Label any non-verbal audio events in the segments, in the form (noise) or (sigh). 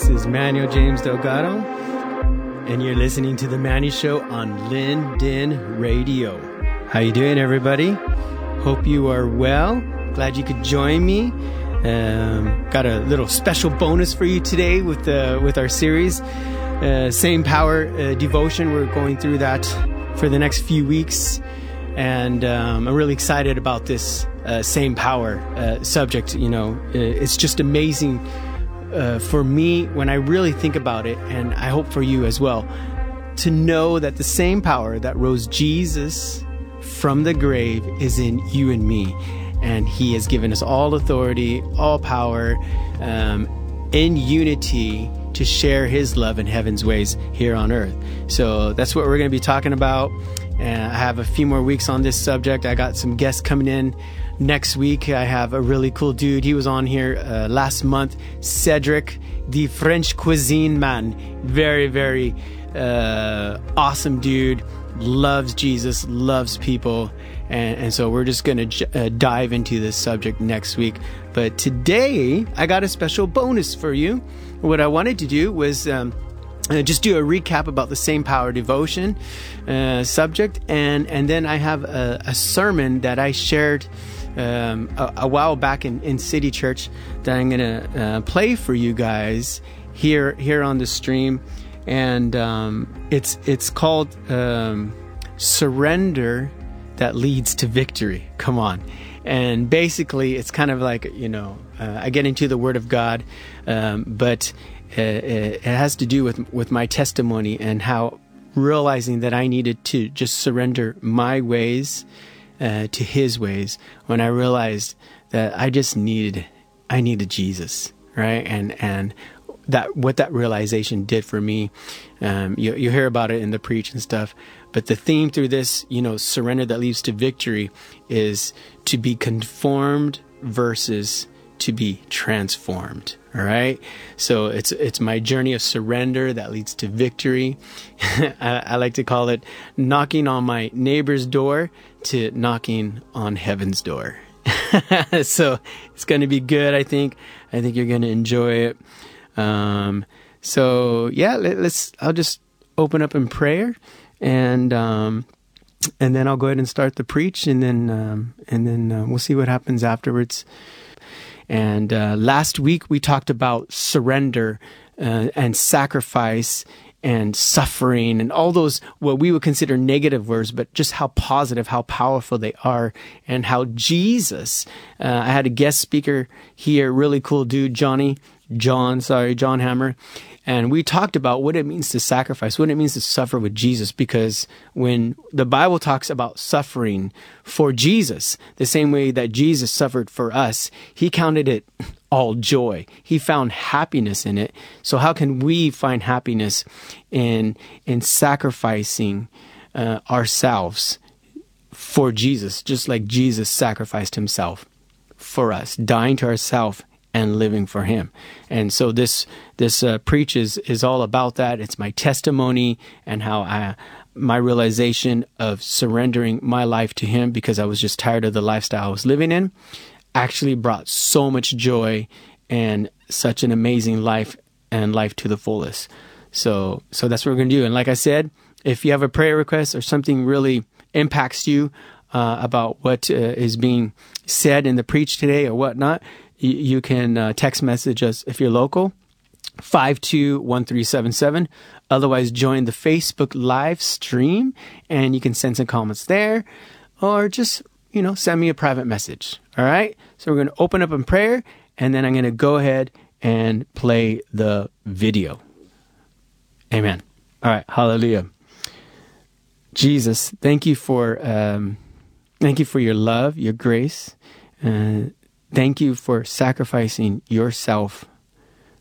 This is Manuel James Delgado, and you're listening to the Manny Show on Linden Radio. How you doing, everybody? Hope you are well. Glad you could join me. Um, got a little special bonus for you today with uh, with our series, uh, Same Power uh, Devotion. We're going through that for the next few weeks, and um, I'm really excited about this uh, same power uh, subject. You know, uh, it's just amazing uh, for me when I really think about it, and I hope for you as well, to know that the same power that rose Jesus from the grave is in you and me. And he has given us all authority, all power, um, in unity to share his love in heaven's ways here on earth. So that's what we're going to be talking about. And I have a few more weeks on this subject. I got some guests coming in next week. I have a really cool dude. He was on here uh, last month, Cedric, the French cuisine man. Very, very uh, awesome dude. Loves Jesus, loves people. And, and so we're just going to j- uh, dive into this subject next week. But today, I got a special bonus for you. What I wanted to do was. Um, uh, just do a recap about the same power devotion uh, subject, and and then I have a, a sermon that I shared um, a, a, while back in, in City Church that I'm gonna uh, play for you guys here here on the stream, and um, it's it's called um, "Surrender That Leads to Victory." Come on, and basically it's kind of like you know uh, I get into the Word of God, um, but uh, it has to do with with my testimony and how realizing that I needed to just surrender my ways uh, to His ways when I realized that I just needed I needed Jesus, right? And and that what that realization did for me. Um, you you hear about it in the preach and stuff, but the theme through this, you know, surrender that leads to victory, is to be conformed versus to be transformed. All right. So it's it's my journey of surrender that leads to victory. (laughs) I, I, like to call it knocking on my neighbor's door to knocking on heaven's door. (laughs) so it's going to be good. I think. I think you're going to enjoy it. Um, so yeah, let, us I'll just open up in prayer, and um, and then I'll go ahead and start the preach, and then um, and then uh, we'll see what happens afterwards. And uh, last week we talked about surrender uh, and sacrifice and suffering and all those what we would consider negative words, but just how positive, how powerful they are, and how Jesus. Uh, I had a guest speaker here, really cool dude, Johnny, John, sorry, John Hammer, and we talked about what it means to sacrifice, what it means to suffer with Jesus, because when the Bible talks about suffering for Jesus, the same way that Jesus suffered for us, he counted it (laughs) all joy. He found happiness in it. So how can we find happiness in in sacrificing uh, ourselves for Jesus, just like Jesus sacrificed himself for us, dying to ourselves and living for him. And so this this uh, preach is, is all about that. It's my testimony and how I my realization of surrendering my life to him because I was just tired of the lifestyle I was living in actually brought so much joy and such an amazing life and life to the fullest. So so that's what we're to do. And like I said, if you have a prayer request or something really impacts you uh, about what uh, is being said in the preach today or whatnot, you, you can uh, text message us if you're local. 521377. Otherwise, join the Facebook live stream and you can send some comments there or just, you know, send me a private message. All right. So we're going to open up in prayer and then I'm going to go ahead and play the video. Amen. All right. Hallelujah. Jesus, thank you for, um, thank you for your love, your grace. Uh, Thank you for sacrificing yourself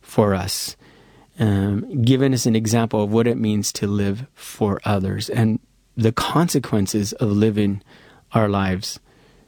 for us, um, giving us an example of what it means to live for others and the consequences of living our lives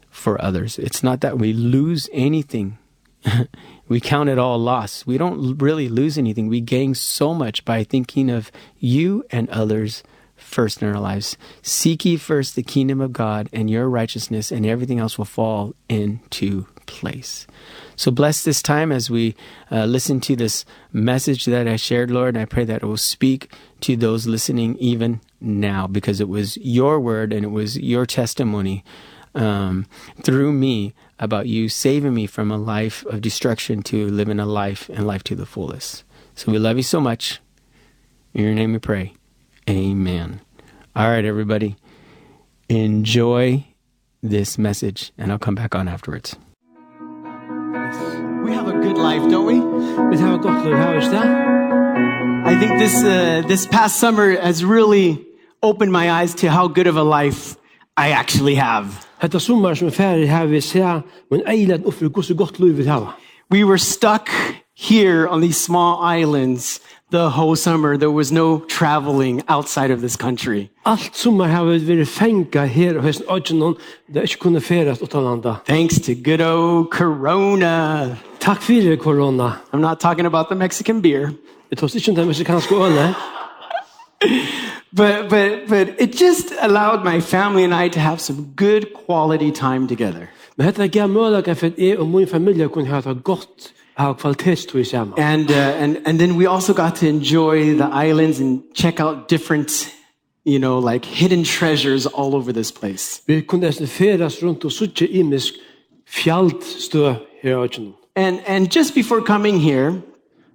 for others. It's not that we lose anything. (laughs) we count it all loss. We don't really lose anything. We gain so much by thinking of you and others first in our lives. Seek ye first the kingdom of God and your righteousness, and everything else will fall into place. So bless this time as we uh, listen to this message that I shared, Lord. I pray that it will speak to those listening even now because it was your word and it was your testimony um, through me about you saving me from a life of destruction to living a life and life to the fullest. So we love you so much. In your name we pray. Amen. All right, everybody. Enjoy this message, and I'll come back on afterwards. We have a good life, don't we? Vi har ett gott liv här i sted. I think this uh, this past summer has really opened my eyes to how good of a life I actually have. Hetta som er ferdig har vi ser, men eilat så gott har. We were stuck here on these small islands the whole summer. There was no traveling outside of this country. Sommar har vi vært fengt her og hesten øyne det er ikke kunne feres utenlanda. Thanks to good old Corona. Korona. I'm not talking about the Mexican beer, Jeg tar ikke den meksikanske øle. Eh? (laughs) but but but it just allowed my family and I to have some good quality time together. Men dette gav mulighet for at jeg og min familie kunne ha det godt ha kvalitetstid sammen. And uh, and and then we also got to enjoy the islands and check out different, you know, like hidden treasures all over this place. Vi kunne nesten feres rundt og suttje imisk fjallstø her i. And and just before coming here,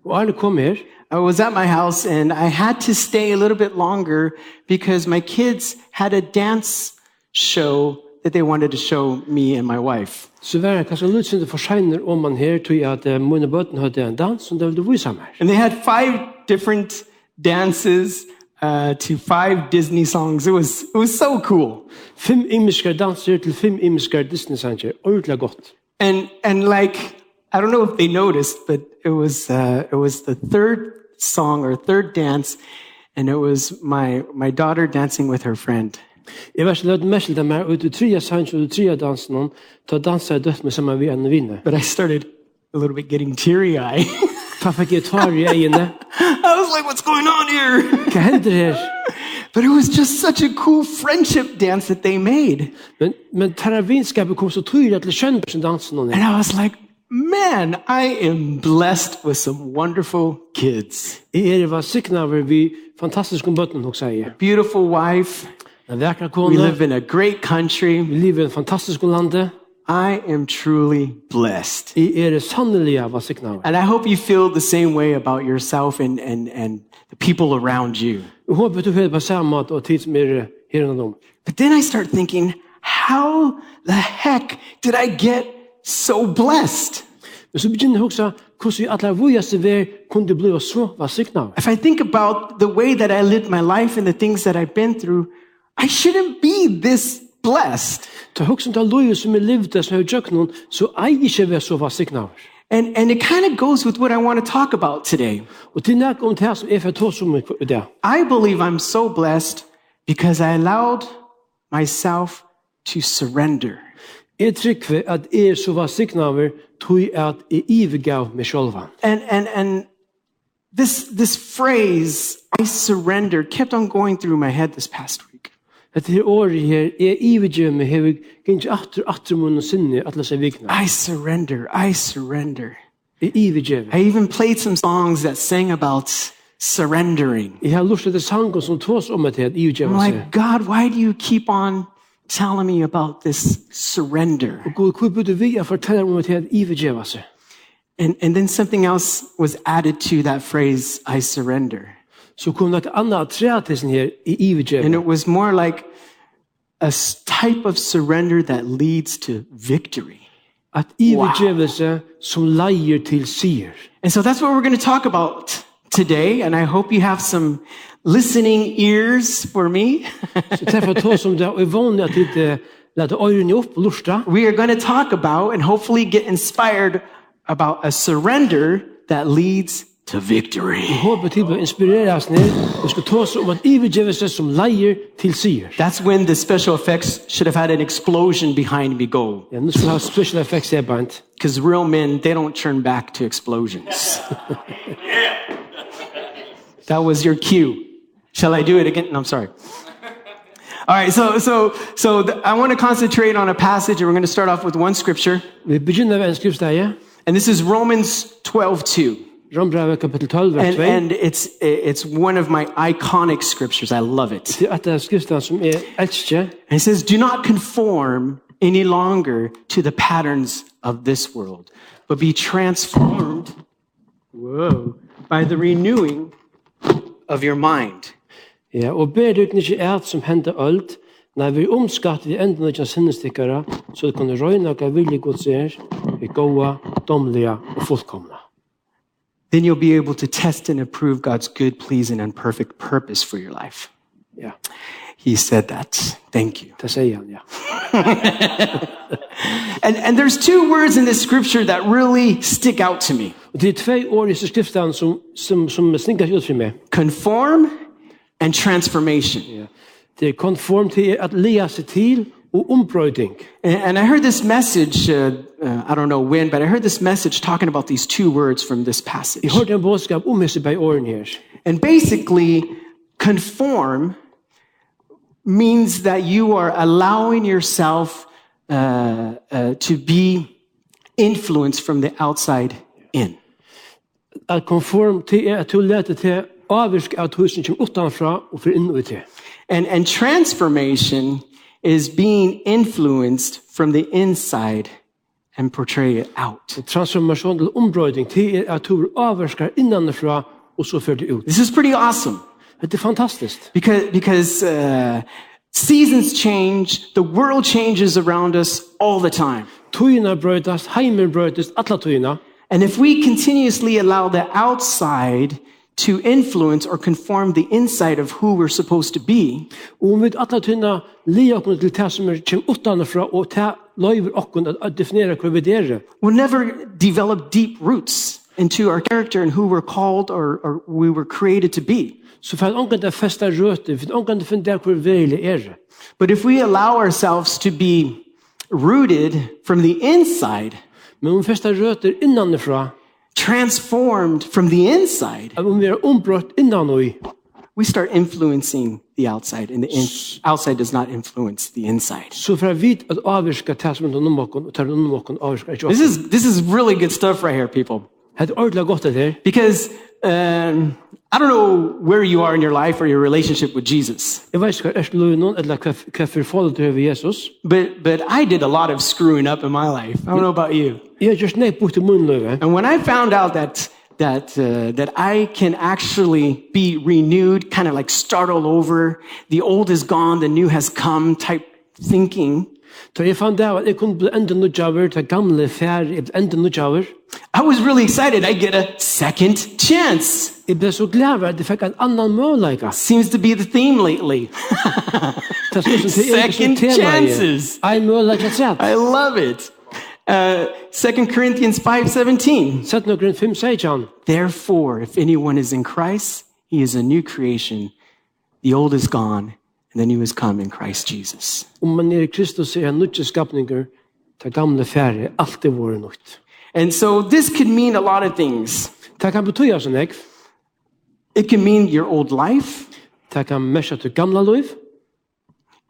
Og Arne kom her, I was at my house and I had to stay a little bit longer because my kids had a dance show that they wanted to show me and my wife. så var det kanskje litt sinne for senere om man her, tog at uh, mine bøtten hadde en dans som de ville vise meg. And they had five different dances uh, to five Disney songs. It was it was so cool. Fem imiske danser til fem imiske Disney-sanger. Ordentlig godt. And and like I don't know if they noticed, but it was uh, it was the third song or third dance, and it was my my daughter dancing with her friend. Jeg var slett mest til dem her, og i tria sanns, og du tria dansen, ta dansa i dødt med samme vi enn vinne. But I started a little bit getting teary-eyed. (laughs) Ta fikk jeg tar i øynene. I was like, what's going on here? Hva hender her? But it was just such a cool friendship dance that they made. Men men teravinskapet kom så tydligt till skönbsen dansen och And I was like, man, I am blessed with some wonderful kids. Er var sikna over vi fantastiska barn också säger. Beautiful wife. We live in a great country. vi lever i en fantastisk lande. I am truly blessed." Er sannelig av sikna over. And I hope you feel the same way about yourself and, and, and the people around you. Jeg håper du hører på samme måte og tid som er her og nå. But then I start thinking, how the heck did I get so blessed? Men så begynner jeg å huske hvordan vi alle vujaste ver kunne bli så var sikna. If I think about the way that I lived my life and the things that I've been through, I shouldn't be this blessed. Ta ta loyu som er livde som er jöknun, så ei ikkje være så var. And, and it kind of goes with what I want to talk about today. Og til nek om det som for tås om i believe I'm so blessed because I allowed myself to surrender. Jeg trykker at jeg så var sikna over, tog at jeg ivergav meg sjølvan. And, and, and this, this phrase, I surrender, kept on going through my head this past week. Året her, er jeg ivergav meg, hever gynnt atter, atter munn og sinne, seg vikna. I surrender, I surrender. Er jeg ivergav. I even played some songs that sang about surrendering. Jeg har lust sangen som tås om at er jeg I'm ivergav seg. like, God, why do you keep on telling me about this surrender? God, hvor burde vi jeg fortelle om at jeg ivergav seg? And, and then something else was added to that phrase, I surrender. så kom det annat trätelsen her i iverdrivet. And it was more like a type of surrender that leads to victory. At iverdrivelse wow. som leier til sier. And so that's what we're going to talk about today and I hope you have some listening ears for me. Så träffa två som det är vanligt att inte låta öronen upp och lusta. We are going to talk about and hopefully get inspired about a surrender that leads to victory. Håper til å inspirere oss ned, og skal tås om at ivergevelse som leier til sier. That's when the special effects should have had an explosion behind me go. Ja, skal vi ha special effects her, Bant. Because real men, they don't turn back to explosions. (laughs) that was your cue. Shall I do it again? No, I'm sorry. All right, so so so th- I want to concentrate on a passage, and we're going to start off with one scripture, Vi begynner ved en skriftsteie, and this is Romans 12, 2. Rombrevet kapittel 12, vers And, 2. and it's it's one of my iconic scriptures. I love it. Det er skriftene som elsker. And it says, "Do not conform any longer to the patterns of this world, but be transformed, whoa, by the renewing of your mind." Ja, og ber du ikke et som hender alt, når vi omskatter i enden av kjens sinnestikkere, så det kan røyne hva vilje gods er, i gåa, domlige og fullkomna. Then you'll be able to test and approve God's good, pleasing, and perfect purpose for your life. Yeah. He said that. Thank you. det sier han, ja. And, and there's two words in this scripture that really stick out to me det i som, som, som ut conform and transformation. Ja. Det er konform til at lia seg til og. And, and I heard this message, uh, uh, I don't know when, but I heard this message talking about these two words from this passage. Jeg hørte en bådskap om disse bei årene her. And basically, conform means that you are allowing yourself uh, uh, to be influenced from the outside in. Konform til er at du lete til avvirk av tusen som utanfra for inn. And, and transformation is being influenced from the inside and portray it out. Ombrøyding til er at du avvirker innanfra og så fører det ut. This is pretty awesome Det er fantastisk. because, because uh, seasons change, the world changes around us all the time. Heimen tøyina. And if we continuously allow the outside to influence or conform the inside of who we're supposed to be. Og við atla tunna lia okkur til tað sum er kjem utanfrá og ta leiðir okkur at definera hvar við er. We never develop deep roots into our character and who we're called or or we were created to be. So for ongan der festa røte, for ongan der fundar hvar við er. But if we allow ourselves to be rooted from the inside, men festa røter innanfra, transformed from the inside, at om vi er ombrøtt innanøy, we start influencing the outside, and the in- outside does not influence the inside. så for at vi at avvirka det som er noen okkon, og tar noen okkon avvirka ikke This is this is really good stuff right here, people. Det er ordentlig godt det her. Because um, I don't know where you are in your life or your relationship with Jesus, Jeg vet ikke er løy noen, eller hva, hva for forhold du har ved Jesus. but but I did a lot of screwing up in my life. I don't know about you. Jeg just nei bort til munnløyve. And when I found out that that uh, that I can actually be renewed, kind of like start all over, the old is gone, the new has come type thinking, Da jeg av at jeg kunne bli enda nødjaver, gamle fær, jeg ble enda nødjaver. I was really excited. I get a second chance. Jeg ble så glad for at jeg fikk en annan møleika. Seems to be the theme lately. (laughs) Det er sånn som det er Second chances. i. En møleika sett. I love it. Uh, 2 Corinthians 5:17. Sett noen 5 sier han. Therefore, if anyone is in Christ, he is a new creation. The old is gone, and the new has come in Christ Jesus. Om man i Kristus er en nødje skapninger, til gamle fær er alltid våre nødt. And so this could mean a lot of things. Det kan betyda sånn jeg. It can mean your old life. Det kan mesja til gamla liv,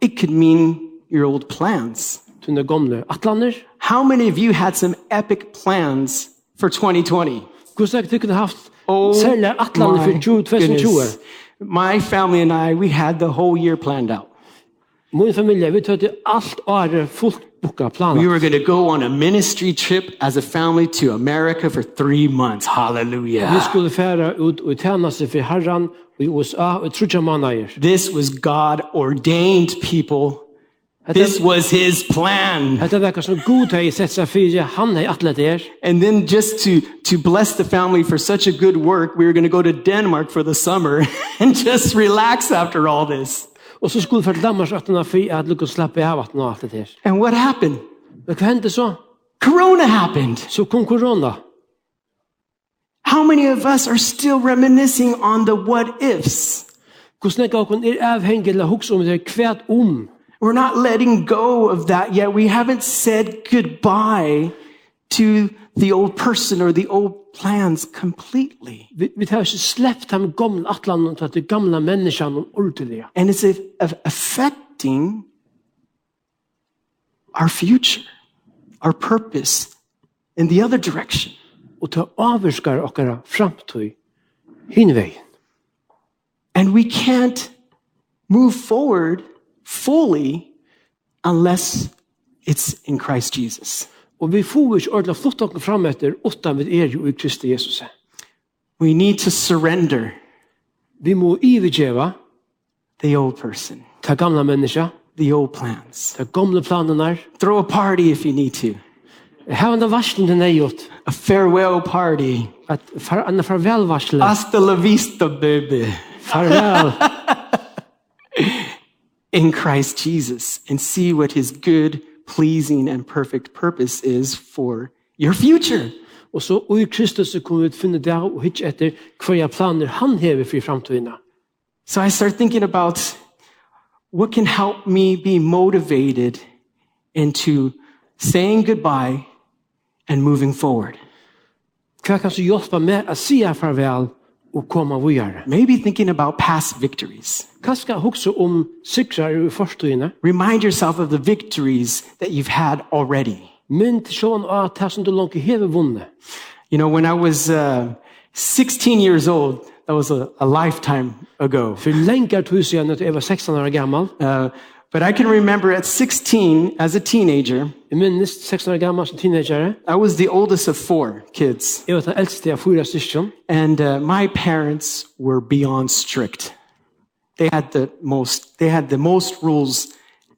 It could mean your old plans. til de gamle atlaner. How many of you had some epic plans for 2020? Hvordan er haft Oh atlaner for 2020? My family and I, we had the whole year planned out. Min familie, vi tøtte alt året er fullt bukka We were going to go on a ministry trip as a family to America for three months. Vi Hallelujah. skulle færa ut og tjena seg for herran i USA og trudja mannager. This was God ordained people. This was his plan. Hetta var kanskje god hei sett seg fyrir han hei atlet er. And then just to to bless the family for such a good work, we were going to go to Denmark for the summer (laughs) and just relax after all this. Og så skulle fyrir Danmark atna fyrir at lukka slappa av atna alt det her. And what happened? Hva hendte så? Corona happened. Så kom corona. How many of us are still reminiscing on the what ifs? Kusnekka kun er avhengig la hugsa um det kvært um. We're not letting go of that yet. We haven't said goodbye to the old person or the old plans completely. Vi, vi tar ikke sleppt ham gamle atlanen til at det gamle menneskene. And it's a, a- affect, affecting our future, our purpose in the other direction. Og ta avvirskar okkara framtøy hin vegin. And we can't move forward fully unless it's in Christ Jesus. Og vi får ikke ordentlig flott dere frem etter utan vi er jo i Kristi Jesus. We need to surrender. Vi må ivergjeva the old person. Ta gamla menneska, the old plans. Ta gamla planerna. Throw a party if you need to. Have en varsel den er gjort. A farewell party. At, far, en farvel varsel. Hasta la vista, baby. Farvel. (laughs) in Christ Jesus and see what his good, pleasing and perfect purpose is for your future. Og så og i Kristus så kommer vi til å finne det og hitje etter hva planer han hever for fremtiden. So I start thinking about what can help me be motivated into saying goodbye and moving forward. Hva kan så hjelpe meg å si farvel og koma vidare. Maybe thinking about past victories. Kanske hugsa om cyklar i förstående. Remind yourself of the victories that you've had already. Mynt sjön á det som du långt har vunnit. You know, when I was uh, 16 years old, that was a, a lifetime ago. För länge tid sedan när jag var 16 år gammal, uh, but I can remember at 16, as a teenager, jeg 16 år gammal som teenager, I was the oldest of four kids. jeg var den eldste av fyra styrsjon, And uh, my parents were beyond strict. They had the most, they had the most rules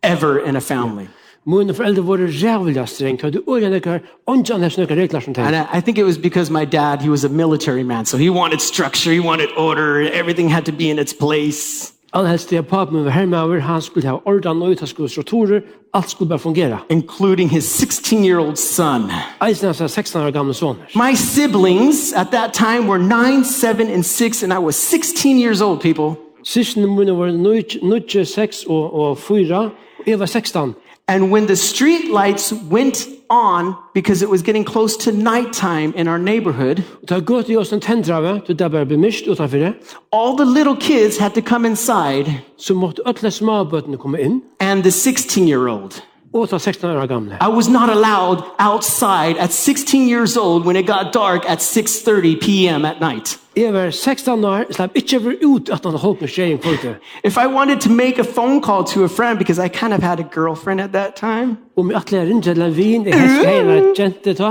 ever in a family. Mine foreldre var rævlig strengt, og du øyne nekkar, åndjan sånne regler som And. I, I think it was because my dad, he was a military man. So he wanted structure, he wanted order, everything had to be in its place, Allhelst det papen var hermaver, han skulle ha ordan og han skulle strukturer, alt skulle bare fungera. Including his 16-year-old son. Eisen hans 16 år gamle son. My siblings at that time were 9, 7 and 6 and I was 16 years old, people. Sisten mine var 9, 6 og, og 4, og jeg var 16. And when the street lights went on because it was getting close to nighttime in our neighborhood, Og gått i oss en tendrave, du der bare bemist utanfor all the little kids had to come inside. Så måtte øtle småbøtene komme inn, and the 16 year old. og ta 16 år gamle. I was not allowed outside at 16 years old when it got dark at 6:30 p.m. at night. Jeg var 16 år, slapp ikke over ut at han holdt med skjeien kvolte. If I wanted to make a phone call to a friend because I kind of had a girlfriend at that time, Om jeg atle ringe til en vin, jeg helst (laughs) heila jente ta,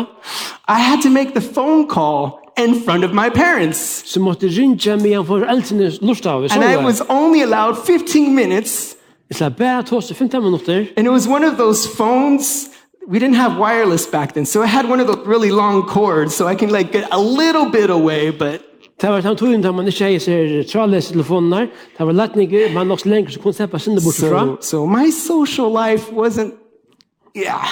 I had to make the phone call in front of my parents. så måtte ringe meg for eldrene lust av. Så And I was only allowed 15 minutes slapp bare ta oss 15 minutter, And it was one of those phones. We didn't have wireless back then, so I had one of those really long cords, so I can like get a little bit away. But Det var den togjen da man seg tralese telefoner, det var latning, man så kunne slippe sinne bort fra. so, my social life wasn't, yeah,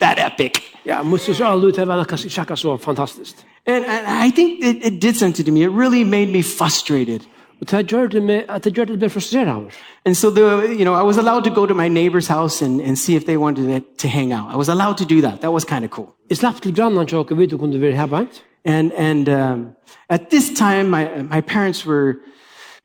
that epic. Ja, alle ut, det var kanskje ikke så fantastisk. And, and I think it, it did something to me. It really made me frustrated. Og det gjør det med, at det gjør det med frustreret over. And so, the, you know, I was allowed to go to my neighbor's house and, and see if they wanted to to hang out. I was allowed to do that. That was kind of cool. Jeg slapp til grannan til åker vidt og kunne være her And, and um, at this time, my, my parents were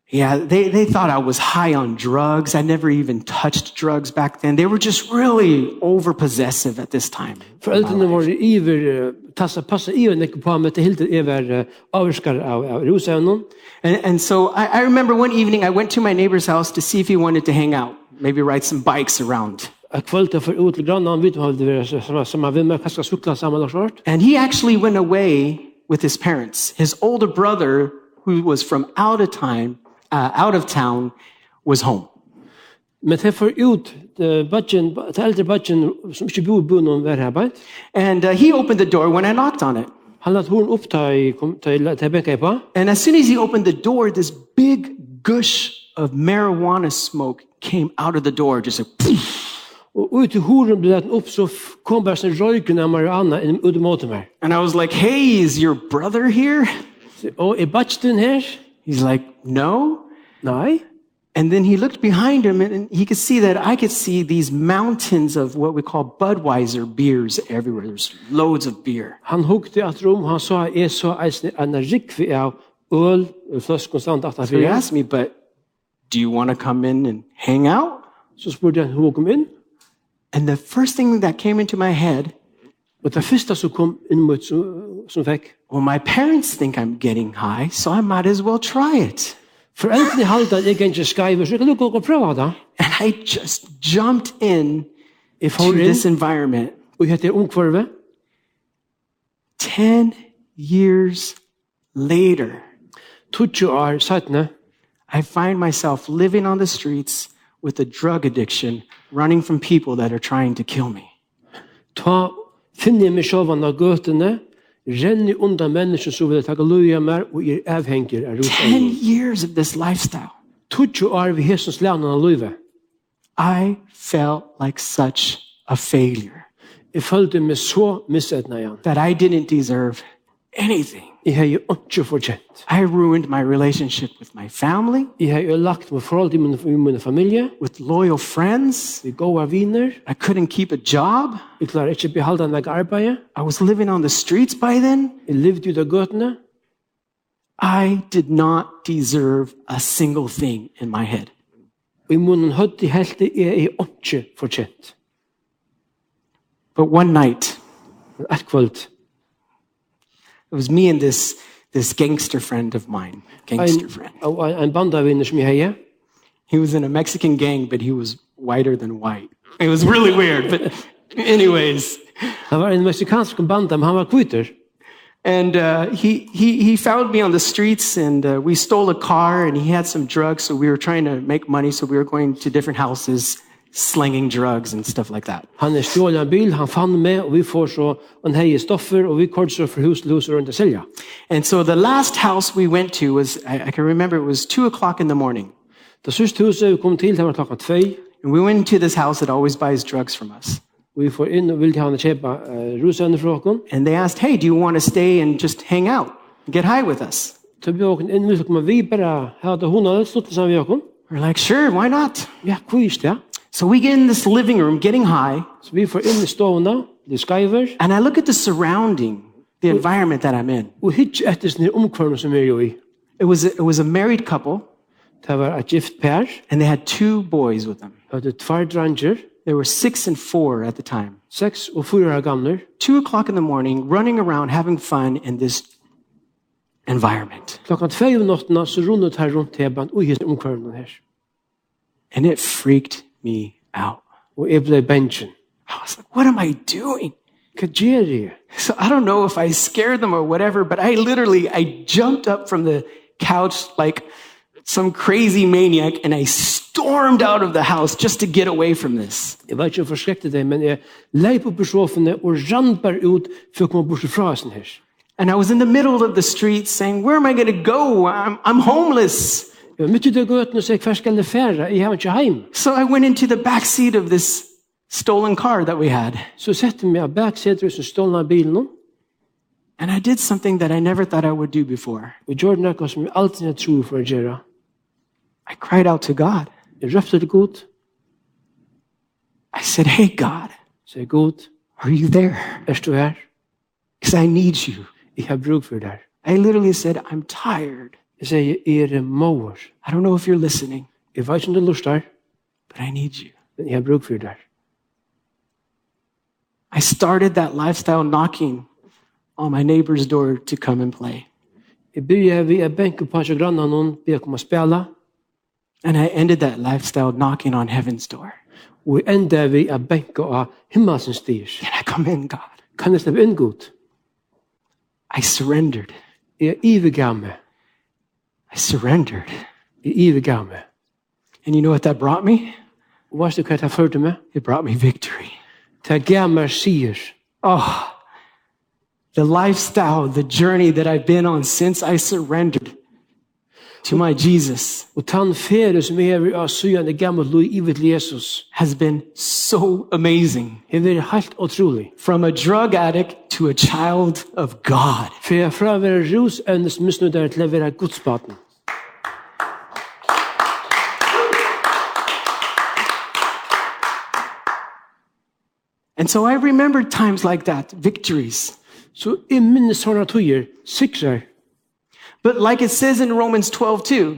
yeah, they they thought I was high on drugs. I never even touched drugs back then. They were just really over possessive at this time. Foreldrene var iver, eh, tassa, passa iver nekker på meg er til hilde iver avvarskar eh, av, av rusevnen. And and so I, I remember one evening I went to my neighbor's house to see if he wanted to hang out, maybe ride some bikes around. Jeg kvølte er for ut til grannen, han vidt du hadde vært som, som har vært med, hva skal sukla sammen og svart. And he actually went away with his parents. His older brother, who was from out of time, out of town, was home. Men for ut til budgen, til eldre budgen som ikke bor i buen om hver her. And uh, he opened the door when I knocked on it. Han latt opp til, benka på. And as soon as he opened the door, this big gush of marijuana smoke came out of the door, just like, poof. Og ut i horen ble opp, så kom bare sånn røyken av mariana inn- ut mot meg. and I was like, "Hey, is your brother here?" Og er budgen her? He's like, "No." no. Eh? And then he looked behind him, and he could see that I could see these mountains of what we call Budweiser beers everywhere. There's loads of beer. Han hukte at rom, han sa, jeg så en rikvi av øl, fløsk konstant at So he asked me, "But do you want to come in and hang out?" så spurte han hun kom inn, And the first thing that came into my head, og det første som kom inn mot som fikk, well, my parents think I'm getting high, so I might as well try it. Foreldrene halte at jeg ikke skreiver, så kan du gå og prøve det. And I just jumped in If to this environment. Og hette ungkvarve. Ten years later. Tutsi år sattne. I find myself living on the streets with a drug addiction, running from people that are trying to kill me. Ta finne meg sjåvan av gøtene, renner undan människor som vill tacka loja mer och er avhänger av rosa. Ten years of this lifestyle. Tutsu år vi hessens länan av loja. I felt like such a failure. Jag följde mig så missättna igen. That I didn't deserve anything. Jeg ikke fortjent. I ruined my relationship with my family, Jeg har jo lagt meg forhold til min, min familie, with loyal friends. vi går av viner, I couldn't keep a job. jeg klarer ikke noe arbeid, I was living on the streets by then. jeg levde av I did not deserve a single thing in my head. i munnen høtte i helte er jeg ikke fortjent. But one night, Et it was me and this, this gangster friend of mine. Gangster en, friend. bandavinner som jeg har, He was in a Mexican gang, but he was whiter than white. It was really weird, but (laughs) anyways. han var en mexikansk banda, men han var kvitter. And uh, he, he, he found me on the streets, and uh, we stole a car, and he had some drugs, so we were trying to make money, so we were going to different houses, slanging drugs and stuff like that. Han er stjäl en bil, han fann med og vi får så en hej stoffer og vi kort så for hus til hus rundt å selja. And so the last house we went to was I, I can remember it was 2 o'clock in the morning. Det sista huset vi kom til, det var klokka 2. And we went into this house that always buys drugs from us. Vi får inn og vil til han köpa fra oss. And they asked, "Hey, do you want to stay and just hang out? Get high with us?" Så vi åkte inn, vi skulle komma vi bara, hade hon hade stått med We're like, sure, why not? Ja, kvist, ja. So we get in this living room getting high, Så vi får inn i stående, det skriver, and I look at the surrounding, the environment that I'm in. og hitje etter sin omkvarne som er jo i. It was a, it was a married couple, Det var et gift pær, and they had two boys with them. hadde tvær dranger, They were six and four at the time. seks og fire år gamle, Two o'clock in the morning, running around having fun in this environment. klokka tvei om nattena, så rundet her rundt teben, og i omkvarne her. And it freaked me out. Ble. I was like, what am I doing? So I don't know if I scared them or whatever, but I literally I jumped up from the couch like some crazy maniac and I stormed out of the house just to get away from this. Jeg vet ikke om forskrekte det, men jeg leip opp i sofene og rann bare ut for å komme bort fra oss her. And I was in the middle of the street saying, Where am I going to go? I'm, I'm homeless. Jeg var midt ute i gøten og sier, hva skal jeg fære? Jeg har ikke heim. So I went into the back seat of this stolen car that we had. Så sette jeg meg av baksetet som stålna bilen, And I did something that I never thought I would do before. og gjorde noe som jeg alltid har tro for å gjøre. I cried out to God. Jeg røpte det godt, I said, Hey, God, sier godt, are you there? er? Because I need you. Jeg har bruk for det. I literally said, I'm tired. Sier, jeg er mower. I don't know if you're listening, Jeg vet ikke om det luster, but I need you. men jeg har bruk for det. I started that lifestyle knocking on my neighbor's door to come and play. Jeg begynner vi å benke på seg grannene noen, be å spille, And I ended that lifestyle knocking on heaven's door. og enda vi å benke av himmelsens styr. Can I come in, God? Kan jeg slippe inn godt? I surrendered. Jeg ivergav meg. I surrendered. Jeg ivergav meg. And you know what that brought me? Og hva det hva jeg? It brought me victory. Det gav meg sier. Oh, the lifestyle, the journey that I've been on since I surrendered to my Jesus Og tann fere som jeg av søgjende gammel lov i vet has been so amazing. har vært helt. From a drug addict to a child of God. For jeg fra å være rusønnes misnøydere til å være godspaten. And so I remember times like that, victories. Så jeg minnes sånne tøyer, sikrer. But like it says in Romans 12 2,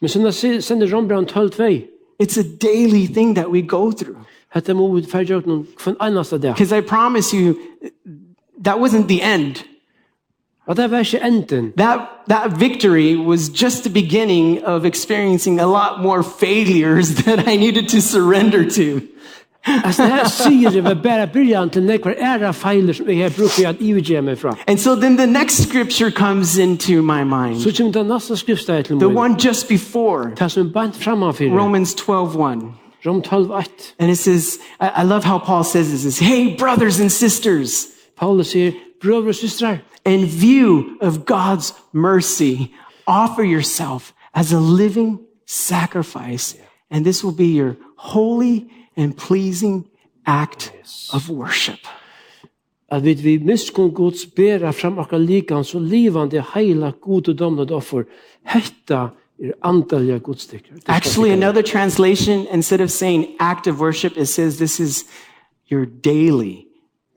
Men sånn at sender Rombrand 12-2, It's a daily thing that we go through. Hette må vi ferdig noen for en eneste dag. Because I promise you, that wasn't the end. Det var. That, that victory was just the beginning of experiencing a lot more failures (laughs) that I needed to surrender to. Altså, det her sier det var bare begynnelsen til nekvar æra feiler som jeg har brukt for at ivergjøre meg fra. And so then the next scripture comes into my mind. Så kommer det neste skriftsteg til The one just before, Det som er bant. Romans 12:1. Rom 12.1. And it says, I, I love how Paul says this, is, hey, brothers and sisters, Paulus sier, brøver og systrar, in view of God's mercy, offer yourself as a living sacrifice, and this will be your holy and pleasing act of worship. at vi vi miskunn Guds bera fram akkar likan så livande heila god domnad offer. Hetta er. Actually, another translation, instead of saying act of worship, it says this is your daily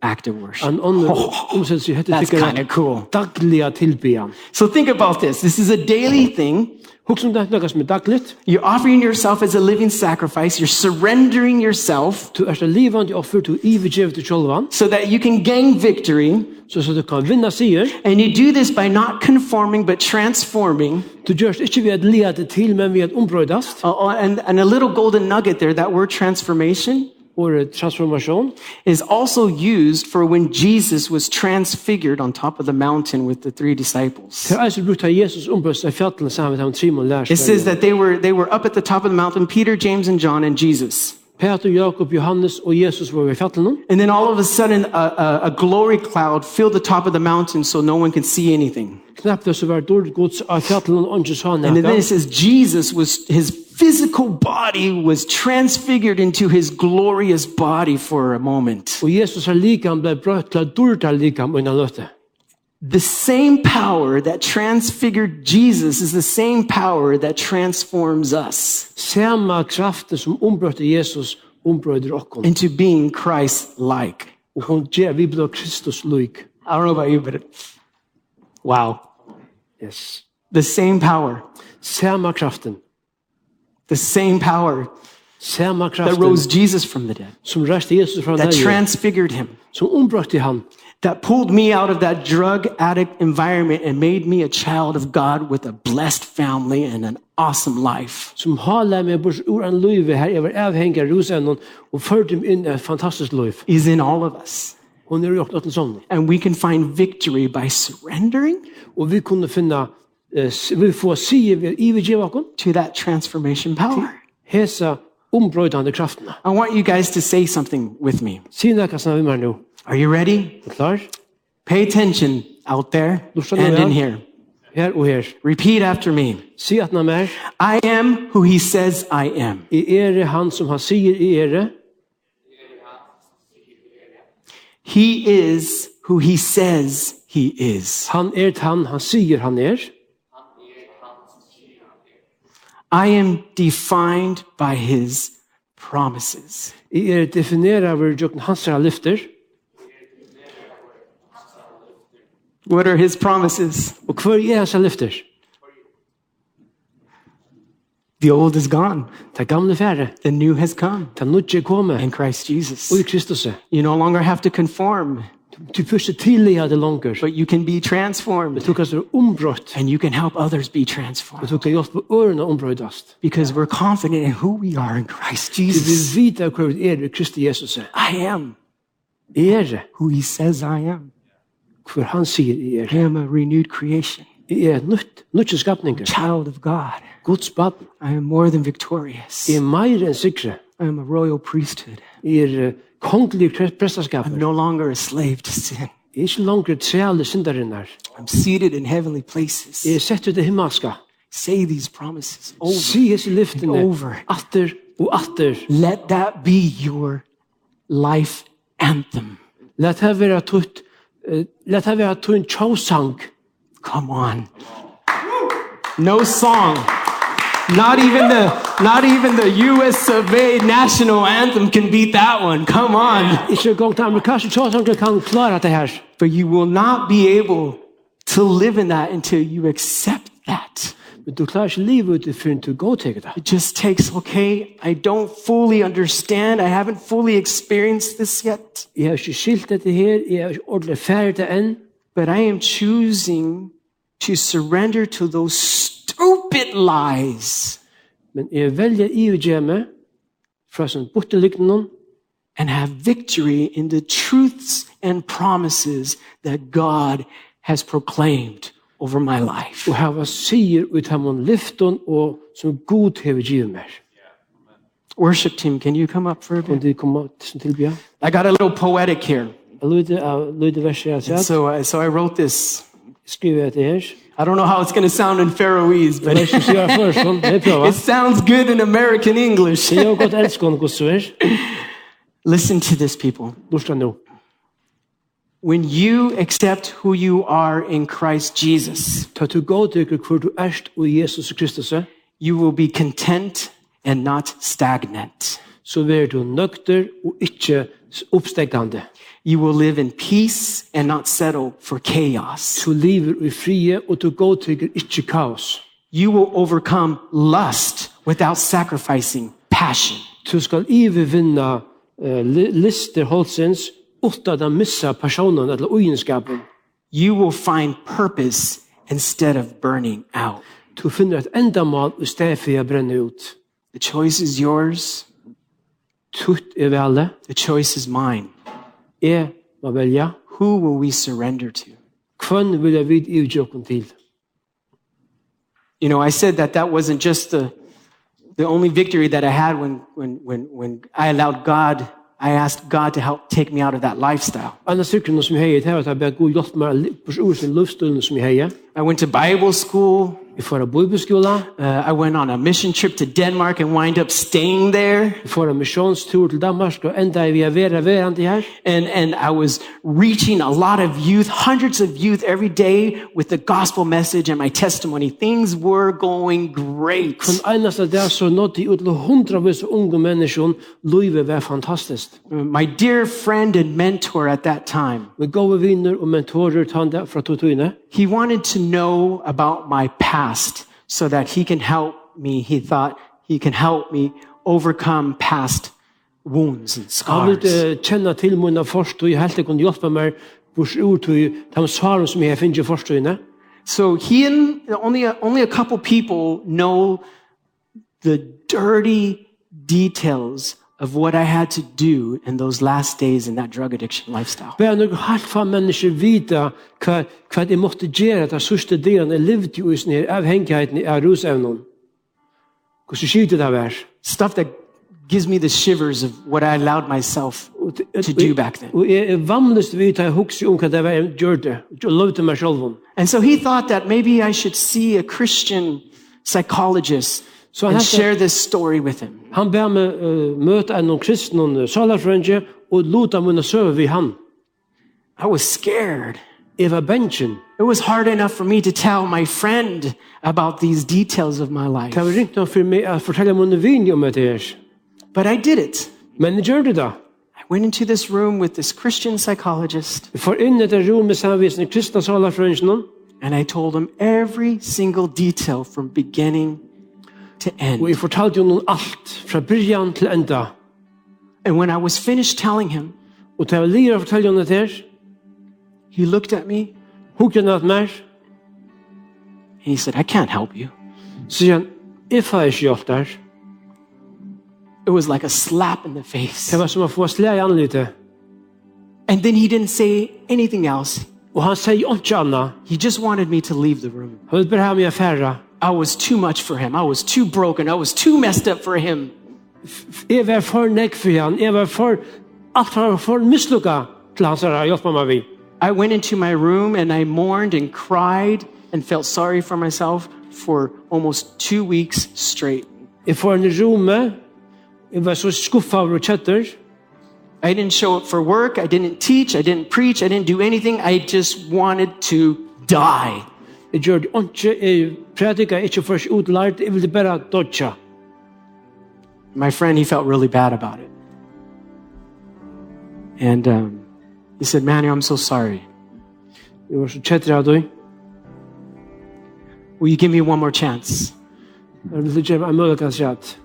act of worship. En annan omsettelse hetta That's kind of cool. dagliga. So think about this. This is a daily thing. Hugsa um þetta nokkas með dagligt. You're offering yourself as a living sacrifice. You're surrendering yourself. Du erst a livandi offer to yvirgevet til Cholvan So that you can gain victory. So so du kan vinna sigur. And you do this by not conforming but transforming. Du just ikki við at til, men við at umbrøðast. and, and a little golden nugget there, that word transformation. Og transformasjon. is also used for when Jesus was transfigured on top of the mountain with the three disciples. Det eisen brukt av Jesus ombrøydast av fjallene sammen med de Simon It says that they were, they were up at the top of the mountain, Peter, James, and John, and Jesus. Peter, Jakob, Johannes og Jesus var ved fjallene. And then all of a sudden, a, a, a glory cloud filled the top of the mountain so no one could see anything. Knapt det så var dårlig gods av fjallene og ikke sa And then it says Jesus was, his physical body was transfigured into his glorious body for a moment. Og Jesus likam ble brøtt til durta likam innan løtte. The same power that transfigured Jesus is the same power that transforms us Sama kraften som ombrøtte Jesus into being Christ-like. Og hun gjør vi blir Kristus lik. I don't know about you, but wow. Yes. The same power, Sama kraften. The same power Samma kraften that rose Jesus from the dead. Som röste Jesus från That transfigured him. Som ombrötte han. That pulled me out of that drug addict environment and made me a child of God with a blessed family and an awesome life. Som hala meg bort ur en liv här över avhänga rosen och förde in ett fantastiskt liv. Is in all of us. Hon er gjort något sånt. And we can find victory by surrendering. Og vi kunde finna vi får si ivergiva okkom to that transformation power. Hesa ombrøydande kraftene. I want you guys to say something with me. Sina kasna vi mer nu. Are you ready? Klar? Pay attention out there and in here. Her og her. Repeat after me. Si at na mer. I am who he says I am. I er han som han sier i er. He is who he says he is. Han er han han sier han er. I am defined by his promises. I er definera over jokken hans. What are his promises? Og er hans? The old is gone, Det gamle the new has come Det nødje er komme. in Christ Jesus. Og i Kristus. You no longer have to conform, Du pusher tidlig av det langer. But you can be transformed. Du kan være ombrøtt. And you can help others be transformed. Du kan hjelpe ørene dust Because we're confident in who we are in Christ Jesus. Du vil vite hva vi er i Kristi Jesus. I am. Er who he says I am. Hvor han sier er. I am a renewed creation. Jeg er nytt, nytt skapninger. Child of God. Guds spot I am more than victorious. I er mer enn sikre. I am a royal priesthood. Jeg er kongelig prestaskap. I'm no longer a slave to sin. Jeg er ikke langer treale syndarinnar. I'm seated in heavenly places. Jeg er sett ut i himmelska. Say these promises over Si hese lyftene over. atter og atter. Let that be your life anthem. Let her vera tutt uh, let her vera tutt en chosang. Come on. No song. Not even the not even the US of A national anthem can beat that one. Come on. Ikke gong til amerikanske tjåsang kan klara det her. But you will not be able to live in that until you accept that. Men du klarer ikke livet ut før du går til det. It just takes, okay, I don't fully understand. I haven't fully experienced this yet, Jeg har ikke skilt dette her, jeg har ikke ordentlig ferdig det but I am choosing to surrender to those stupid lies men er jeg velger i meg fra sånn borteliggende and have victory in the truths and promises that God has proclaimed over my life. og hava sier ut av mon lyfton og som god hever givet meg. Worship team, can you come up for a bit? de komme til tilbya? I got a little poetic here. Jeg lyder av lyder verset jeg har sett, So, I so I wrote this. Skriver jeg til. I don't know how it's going to sound in Faroese, but Men jeg skal sier først, sånn, det prøver. it sounds good in American English. Det jo godt elsker henne hos er. Listen to this, people. When you accept who you are in Christ Jesus, Ta du gå til hvor du erst og Jesus Kristus er, you will be content and not stagnant. så vær du nøkter og ikke oppstegande. You will live in peace and not settle for chaos. Du lever i frie og du går til ikke kaos. You will overcome lust without sacrificing passion. Du skal ivervinna uh, lister holdsens utan å missa personen eller ugenskapen. You will find purpose instead of burning out. Du finner et endamål i stedet for å brenne ut. The choice is yours. Er. The choice is mine. Jeg må velja. Who will we surrender to? Hvem vil jeg vid i til? You know, I said that that wasn't just the, the only victory that I had when, when, when, when I allowed God, I asked God to help take me out of that lifestyle. Anna styrken som jeg heier, det at jeg ber god hjelp meg på ord sin luftstunden som jeg heier. I went to Bible school. Får en bibelskola, Uh, I went on a mission trip to Denmark and wind up staying there. vi får en misjonstur til Danmark, og enda vi er vera verandi her. And, and I was reaching a lot of youth, hundreds of youth every day with the gospel message and my testimony. Things were going great. Den eneste der så nådde ut av unge mennesker, livet var fantastisk. My dear friend and mentor at that time, Med gode viner og mentorer han fra Totøyne. he wanted to know about my past so that he can help me. He thought he can help me overcome past wounds and Han scars. ville kjenne til mine forstøy, helt til kunne hjelpe meg bors urtøy, de svaren som finner. So he and only a, only a couple people know the dirty details of what I had to do in those last days in that drug addiction lifestyle. Bare noen helt få mennesker vite hva, hva de måtte gjøre de sørste delene jeg levde i sånne her avhengigheten av rusevnen. Hvordan skyter det var? Stuff that gives me the shivers of what I allowed myself to do back then. Og jeg er vamlest vidt at jeg husker om hva det var jeg gjør det. Jeg lovde meg selv. And so he thought that maybe I should see a Christian psychologist So I and share this story with him. Han ber meg uh, møte en kristen og og lota mine søve vi han. I was scared. Jeg var benchen. It was hard enough for me to tell my friend about these details of my life. Det var ringt nok for meg å fortelle mine vin om her. But I did it. Men jeg det. I went into this room with this Christian psychologist Vi får inn etter rom med samvisende kristne salarfrønge and I told him every single detail from beginning to og end. jeg fortalte jo noen alt fra byrjan til enda. And when I was finished telling him, Og til jeg lir å fortelle henne her, he looked at me and hukte henne at mer, he said, I can't help you. så sier han, jeg får ikke der. It was like a slap in the face. Det var som å få slag i. And then he didn't say anything else. Og han sier ikke annet. He just wanted me to leave the room. Han bare ha meg. I was too much for him. I was too broken. I was too messed up for him. Jeg var for nekk for han. Jeg var for, alt var for mislukka til hans her, hjelpe meg vi. I went into my room and I mourned and cried and felt sorry for myself for almost two weeks straight. Jeg får en romme, eh? jeg var så skuffa over kjetter. I didn't show up for work. I didn't teach. I didn't preach. I didn't do anything. I just wanted to die. Jeg gjør det ikke, jeg predika ikke for ikke utlært, jeg ville bare dodja. My friend, he felt really bad about it. And um, he said, Manny, I'm so sorry. Jeg var så kjetter av deg. Will you give me one more chance? Jeg vil gjøre en mulighet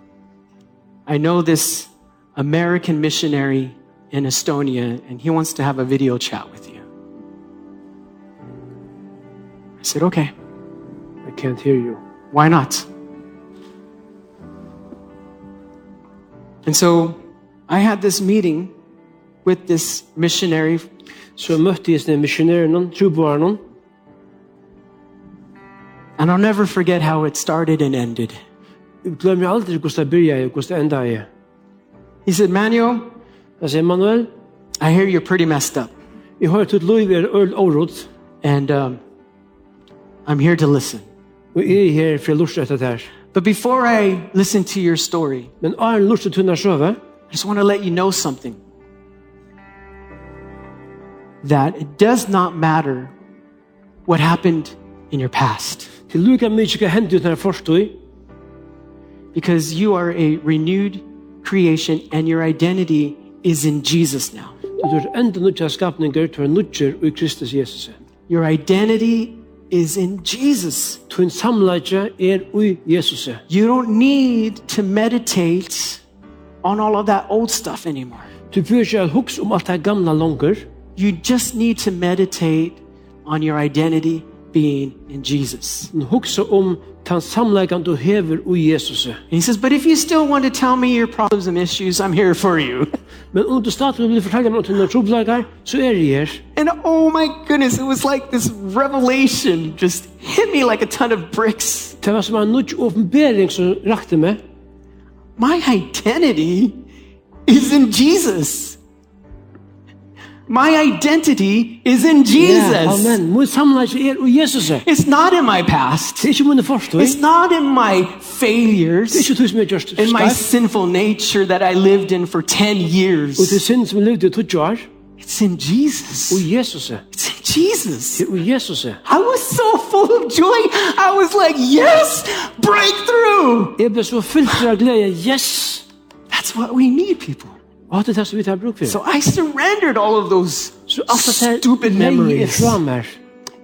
I know this American missionary in Estonia, and he wants to have a video chat with you. Said, okay, I can't hear you. why not? And so I had this meeting with this missionary, Så møtte jeg sånne missionæren, troboeren, and I'll never forget how it started and ended. Jeg glemmer aldri hvordan det begynte og hvordan det enda er. He said, Manuel, Jeg sier, Manuel, I hear you're pretty messed up, jeg har et liv er øl årot, and um, I'm here to listen. og jeg er her for å lurte etter det her. But before I listen to your story, Men er en lurte til sjøve, I just want to let you know something. That it does not matter what happened in your past, til lukka mykje hva hendte ut forstøy, because you are a renewed creation and your identity is in Jesus now. du er enda nødja skapninger til å nødjer i Kristus Jesus. Your identity is in Jesus. Tu en samleidje er. You don't need to meditate on all of that old stuff anymore. Du bør ikke å om alt det gamla langer, You just need to meditate on your identity being in Jesus. om den samleikan du hever ui Jesus. He says, But if you still want to tell me your problems and issues, I'm here for you. Men om du stadig vil fortelle meg om dine troblagar, så er jeg her. And oh my goodness, it was like this revelation just hit me like a ton of bricks. Det var som en nødj åpenbering som rakte meg. My identity is in Jesus. My identity is in Jesus. Amen. Min samleidje er Jesus. It's not in my past. er ikke min forstøy. It's not in my Det er failures, ikke du som er gjørst in my sinful nature that I lived in for 10 Og til years. synd som levde i tutsjo år. It's in Jesus. Ui Jesus. It's in Jesus. Er ui I was so full of joy. I was like, yes, breakthrough. Jeg ble så fyllt av glede. Yes! That's what we need, people. Det som vi tar bruk for. So I surrendered all of those Så alt det her stupid memories.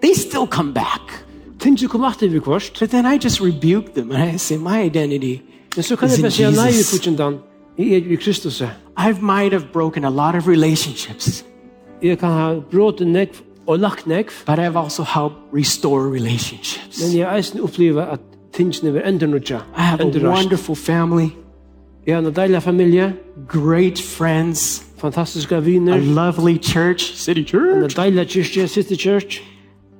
They still come back. Ting som kom alltid vi kvart. But then I just rebuke them and I say, my identity. Men så kan Is jeg in bare nei i Jesus. kutjendan. Er i Kristus. I might have broken a lot of relationships, Jeg kan ha brått nekv og lagt nekv. but I've also helped restore relationships. Men jeg eisen oppleva at tingene vil enda nødja. I have a wonderful family, Jeg har en deilig familie. great friends, Fantastiske a lovely church, City church, En Church, deilig kyrkje, City Church.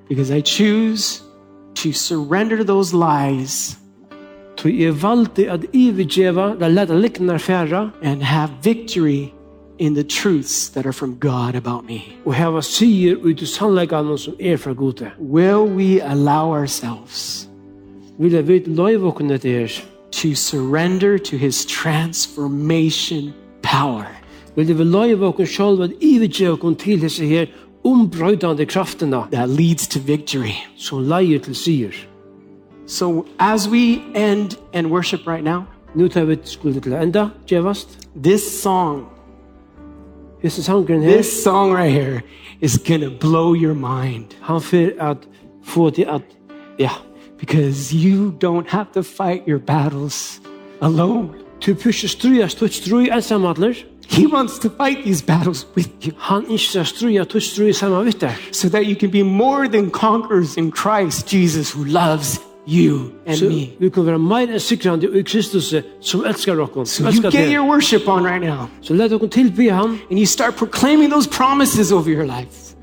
because I choose to surrender those lies Tog jeg valgte at ividjeva, la leta liknar færa, and have victory in the truths that are from God about me. og heva sier ut i sannleggene som er fra gode. Will we allow ourselves Vil jeg vite loiv okken etter her? To surrender to His transformation power? Vil jeg loiv okken sjálv at ividjeva okken til hese her ombrøydande kraftena that leads to victory. som leier til sier. So, as we end and worship right now, Nu tar vi skulle til enda, this song, Hese sangren her, this song right here, is gonna blow your mind han fyrir at få til at, ja, because you don't have to fight your battles alone. tu pysje stutt strui ensamadler, He wants to fight these battles with you han ikke skal tutt strui saman vitt der. so that you can be more than conquerors in Christ Jesus who loves you and Så me. vi kan være meir enn i Kristus som elskar okkon, So you get your worship on right now Så let okkon tilby han, and you start proclaiming those promises over your life.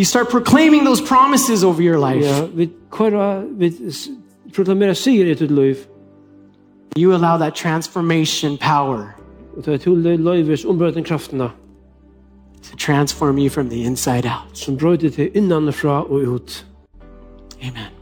You start proclaiming those promises over your life. ja, vi kora, vi s- proklamera i tutt loiv, You allow that transformation power og ta til loivers ombrøyden kraftena, to transform you from the inside out. som brøyde til innanfra og ut. Amen.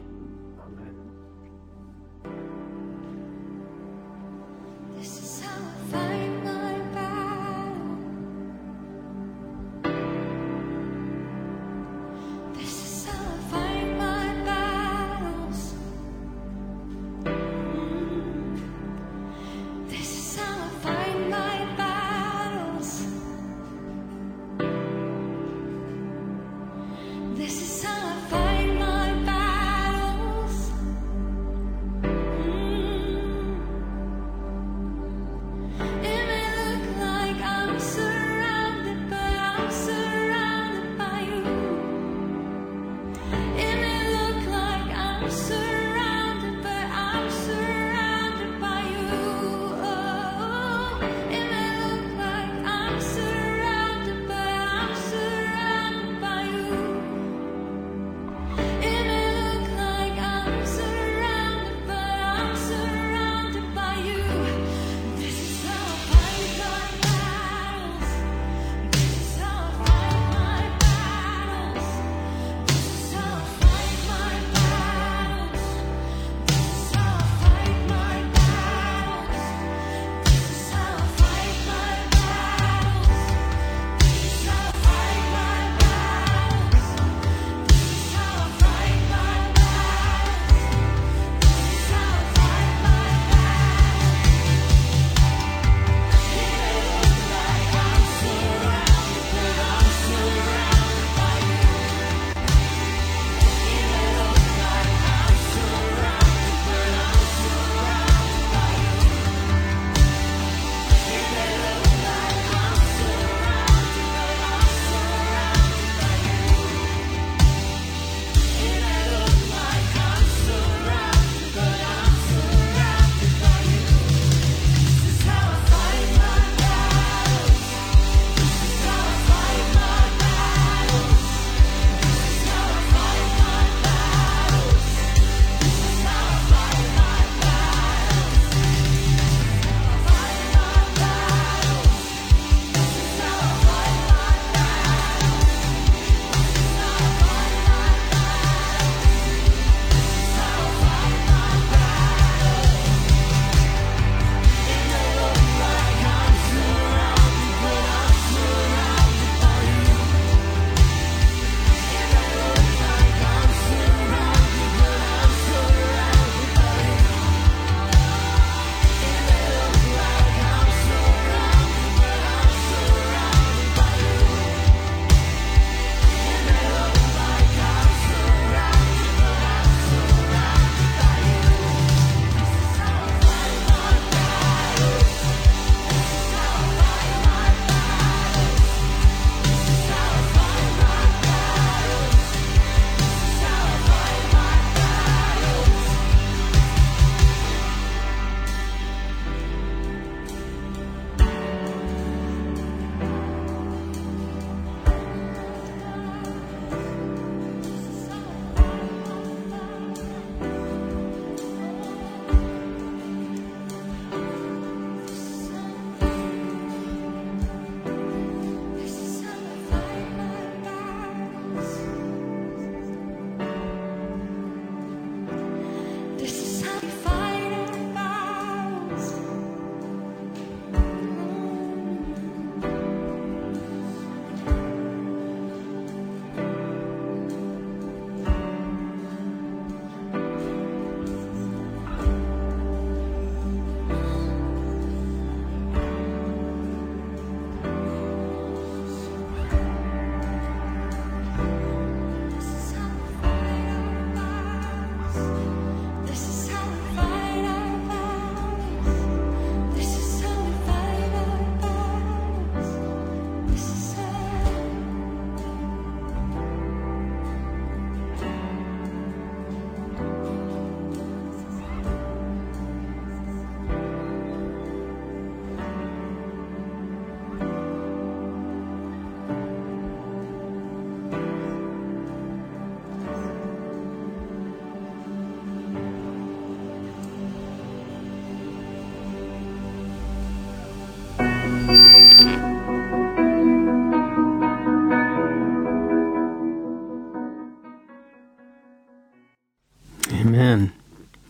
Amen.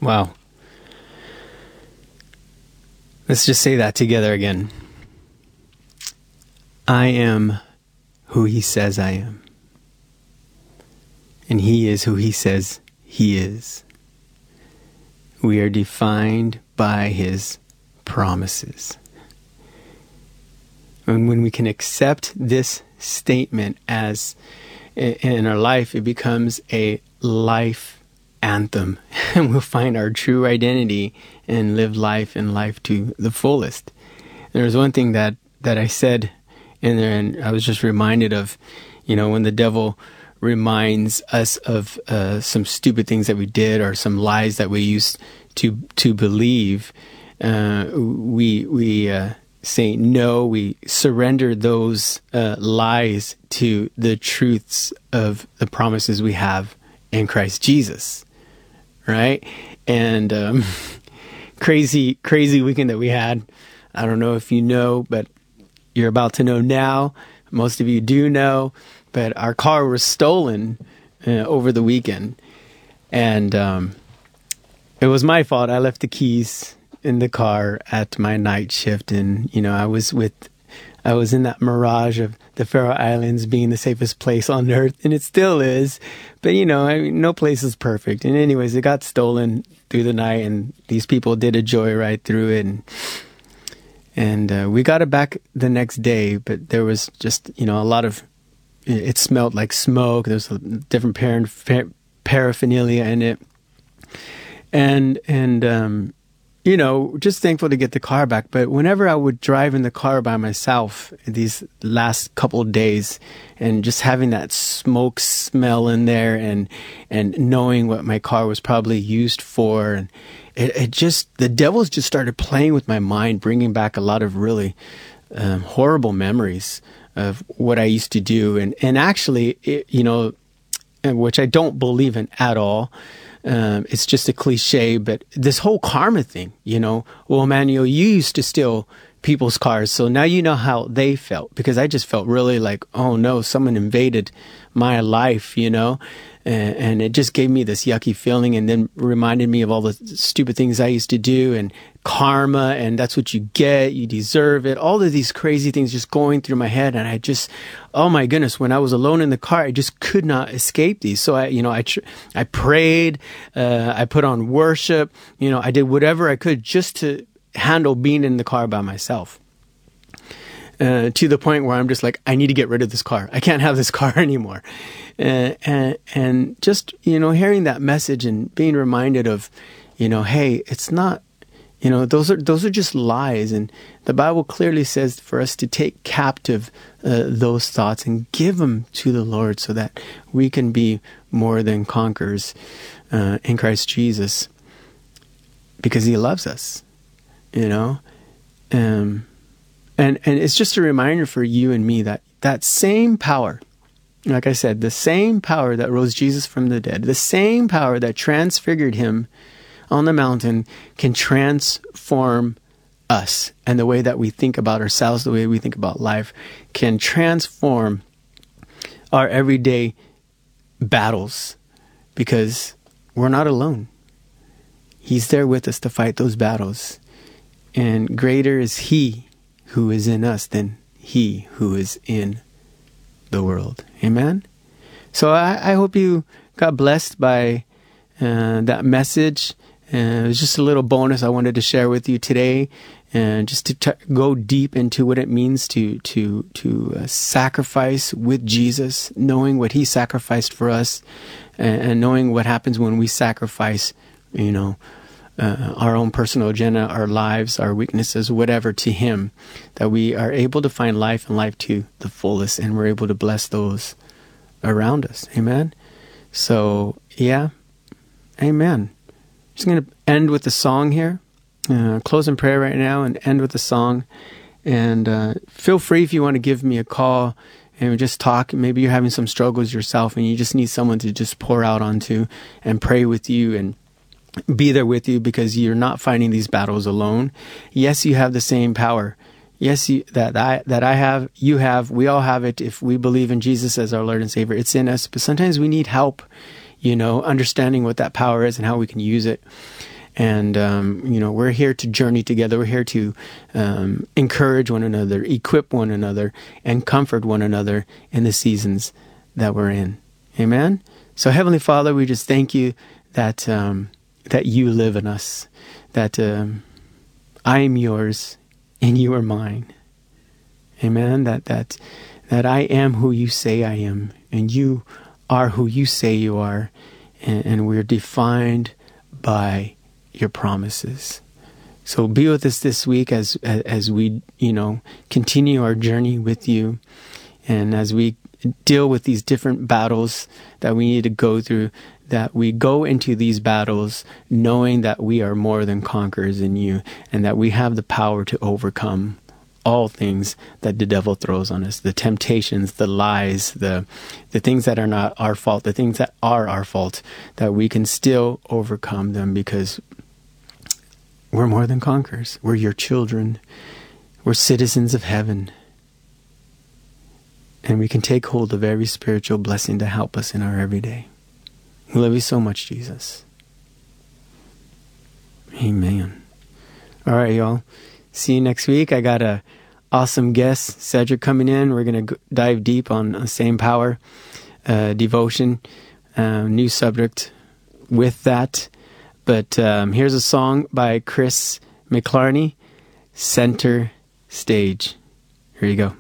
Wow. Let's just say that together again. I am who he says I am. And he is who he says he is. We are defined by his promises. And when we can accept this statement as in our life, it becomes a life anthem. (laughs) And we'll find our true identity and live life and life to the fullest. There was one thing that, that I said in there, and I was just reminded of, you know, when the devil reminds us of uh, some stupid things that we did or some lies that we used to to believe, uh, we we uh, say no. We surrender those uh, lies to the truths of the promises we have in Christ Jesus, right? And um, (laughs) crazy crazy weekend that we had. I don't know if you know, but you're about to know now. Most of you do know, but our car was stolen uh, over the weekend, and um, it was my fault. I left the keys in the car at my night shift, and you know I was with, I was in that mirage of the Faroe Islands being the safest place on earth, and it still is. But you know, I mean, no place is perfect. And anyways, it got stolen through the night, and these people did a joyride through it, and and uh, we got it back the next day. But there was just you know a lot of it smelled like smoke. There's a different paraphernalia in it, and and um, you know just thankful to get the car back. But whenever I would drive in the car by myself these last couple days, and just having that smoke smell in there, and and knowing what my car was probably used for, and it, it just the devils just started playing with my mind, bringing back a lot of really um, horrible memories of what I used to do, and and actually, it, you know, which I don't believe in at all. Um, it's just a cliche, but this whole karma thing, you know, well, Manuel, you used to steal people's cars, so now you know how they felt because I just felt really like, oh no, someone invaded my life, you know, and, and it just gave me this yucky feeling, and then reminded me of all the stupid things I used to do, and karma, and that's what you get, you deserve it. All of these crazy things just going through my head, and I just, oh my goodness, when I was alone in the car, I just could not escape these. So I, you know, I tr- I prayed, uh, I put on worship, you know, I did whatever I could just to handle being in the car by myself. Uh, to the point where I'm just like, I need to get rid of this car. I can't have this (laughs) car anymore. Uh, and, and just, you know, hearing that message and being reminded of, you know, hey, it's not, you know, those are, those are just lies. And the Bible clearly says for us to take captive uh, those thoughts and give them to the Lord so that we can be more than conquerors uh, in Christ Jesus because he loves us, you know? Um, and, and it's just a reminder for you and me that that same power, like I said, the same power that rose Jesus from the dead, the same power that transfigured him on the mountain can transform us and the way that we think about ourselves, the way we think about life, can transform our everyday battles because we're not alone. He's there with us to fight those battles. And greater is He who is in us than He who is in the world. Amen? So I, I hope you got blessed by uh, that message. Uh, it was just a little bonus I wanted to share with you today, and just to t- go deep into what it means to to to uh, sacrifice with Jesus, knowing what He sacrificed for us, and, and knowing what happens when we sacrifice, you know, uh, our own personal agenda, our lives, our weaknesses, whatever, to Him, that we are able to find life and life to the fullest, and we're able to bless those around us. Amen. So yeah, Amen. Just going to end with a song here. Uh, close in prayer right now and end with a song. And uh, feel free if you want to give me a call and just talk. Maybe you're having some struggles yourself and you just need someone to just pour out onto and pray with you and be there with you because you're not fighting these battles alone. Yes, you have the same power. Yes, you, that I that I have, you have, we all have it. If we believe in Jesus as our Lord and Savior, it's in us. But sometimes we need help, you know, understanding what that power is and how we can use it. And um, you know, we're here to journey together. We're here to um, encourage one another, equip one another, and comfort one another in the seasons that we're in. Amen. So, Heavenly Father, we just thank you that um, that you live in us, that um, I am yours and you are mine. Amen. That that that I am who you say I am, and you are who you say you are, and, and we're defined by your promises. So be with us this week as as we you know continue our journey with you, and as we deal with these different battles that we need to go through. That we go into these battles knowing that we are more than conquerors in you, and that we have the power to overcome all things that the devil throws on us the temptations the lies the the things that are not our fault the things that are our fault that we can still overcome them because we're more than conquerors. We're your children. We're citizens of heaven. And we can take hold of every spiritual blessing to help us in our everyday love you so much jesus amen all right y'all see you next week i got a awesome guest, Cedric, coming in. We're to dive deep on uh, same power, uh, devotion, uh, new subject with that. But um, here's a song by Chris McClarney, Center Stage. Here you go.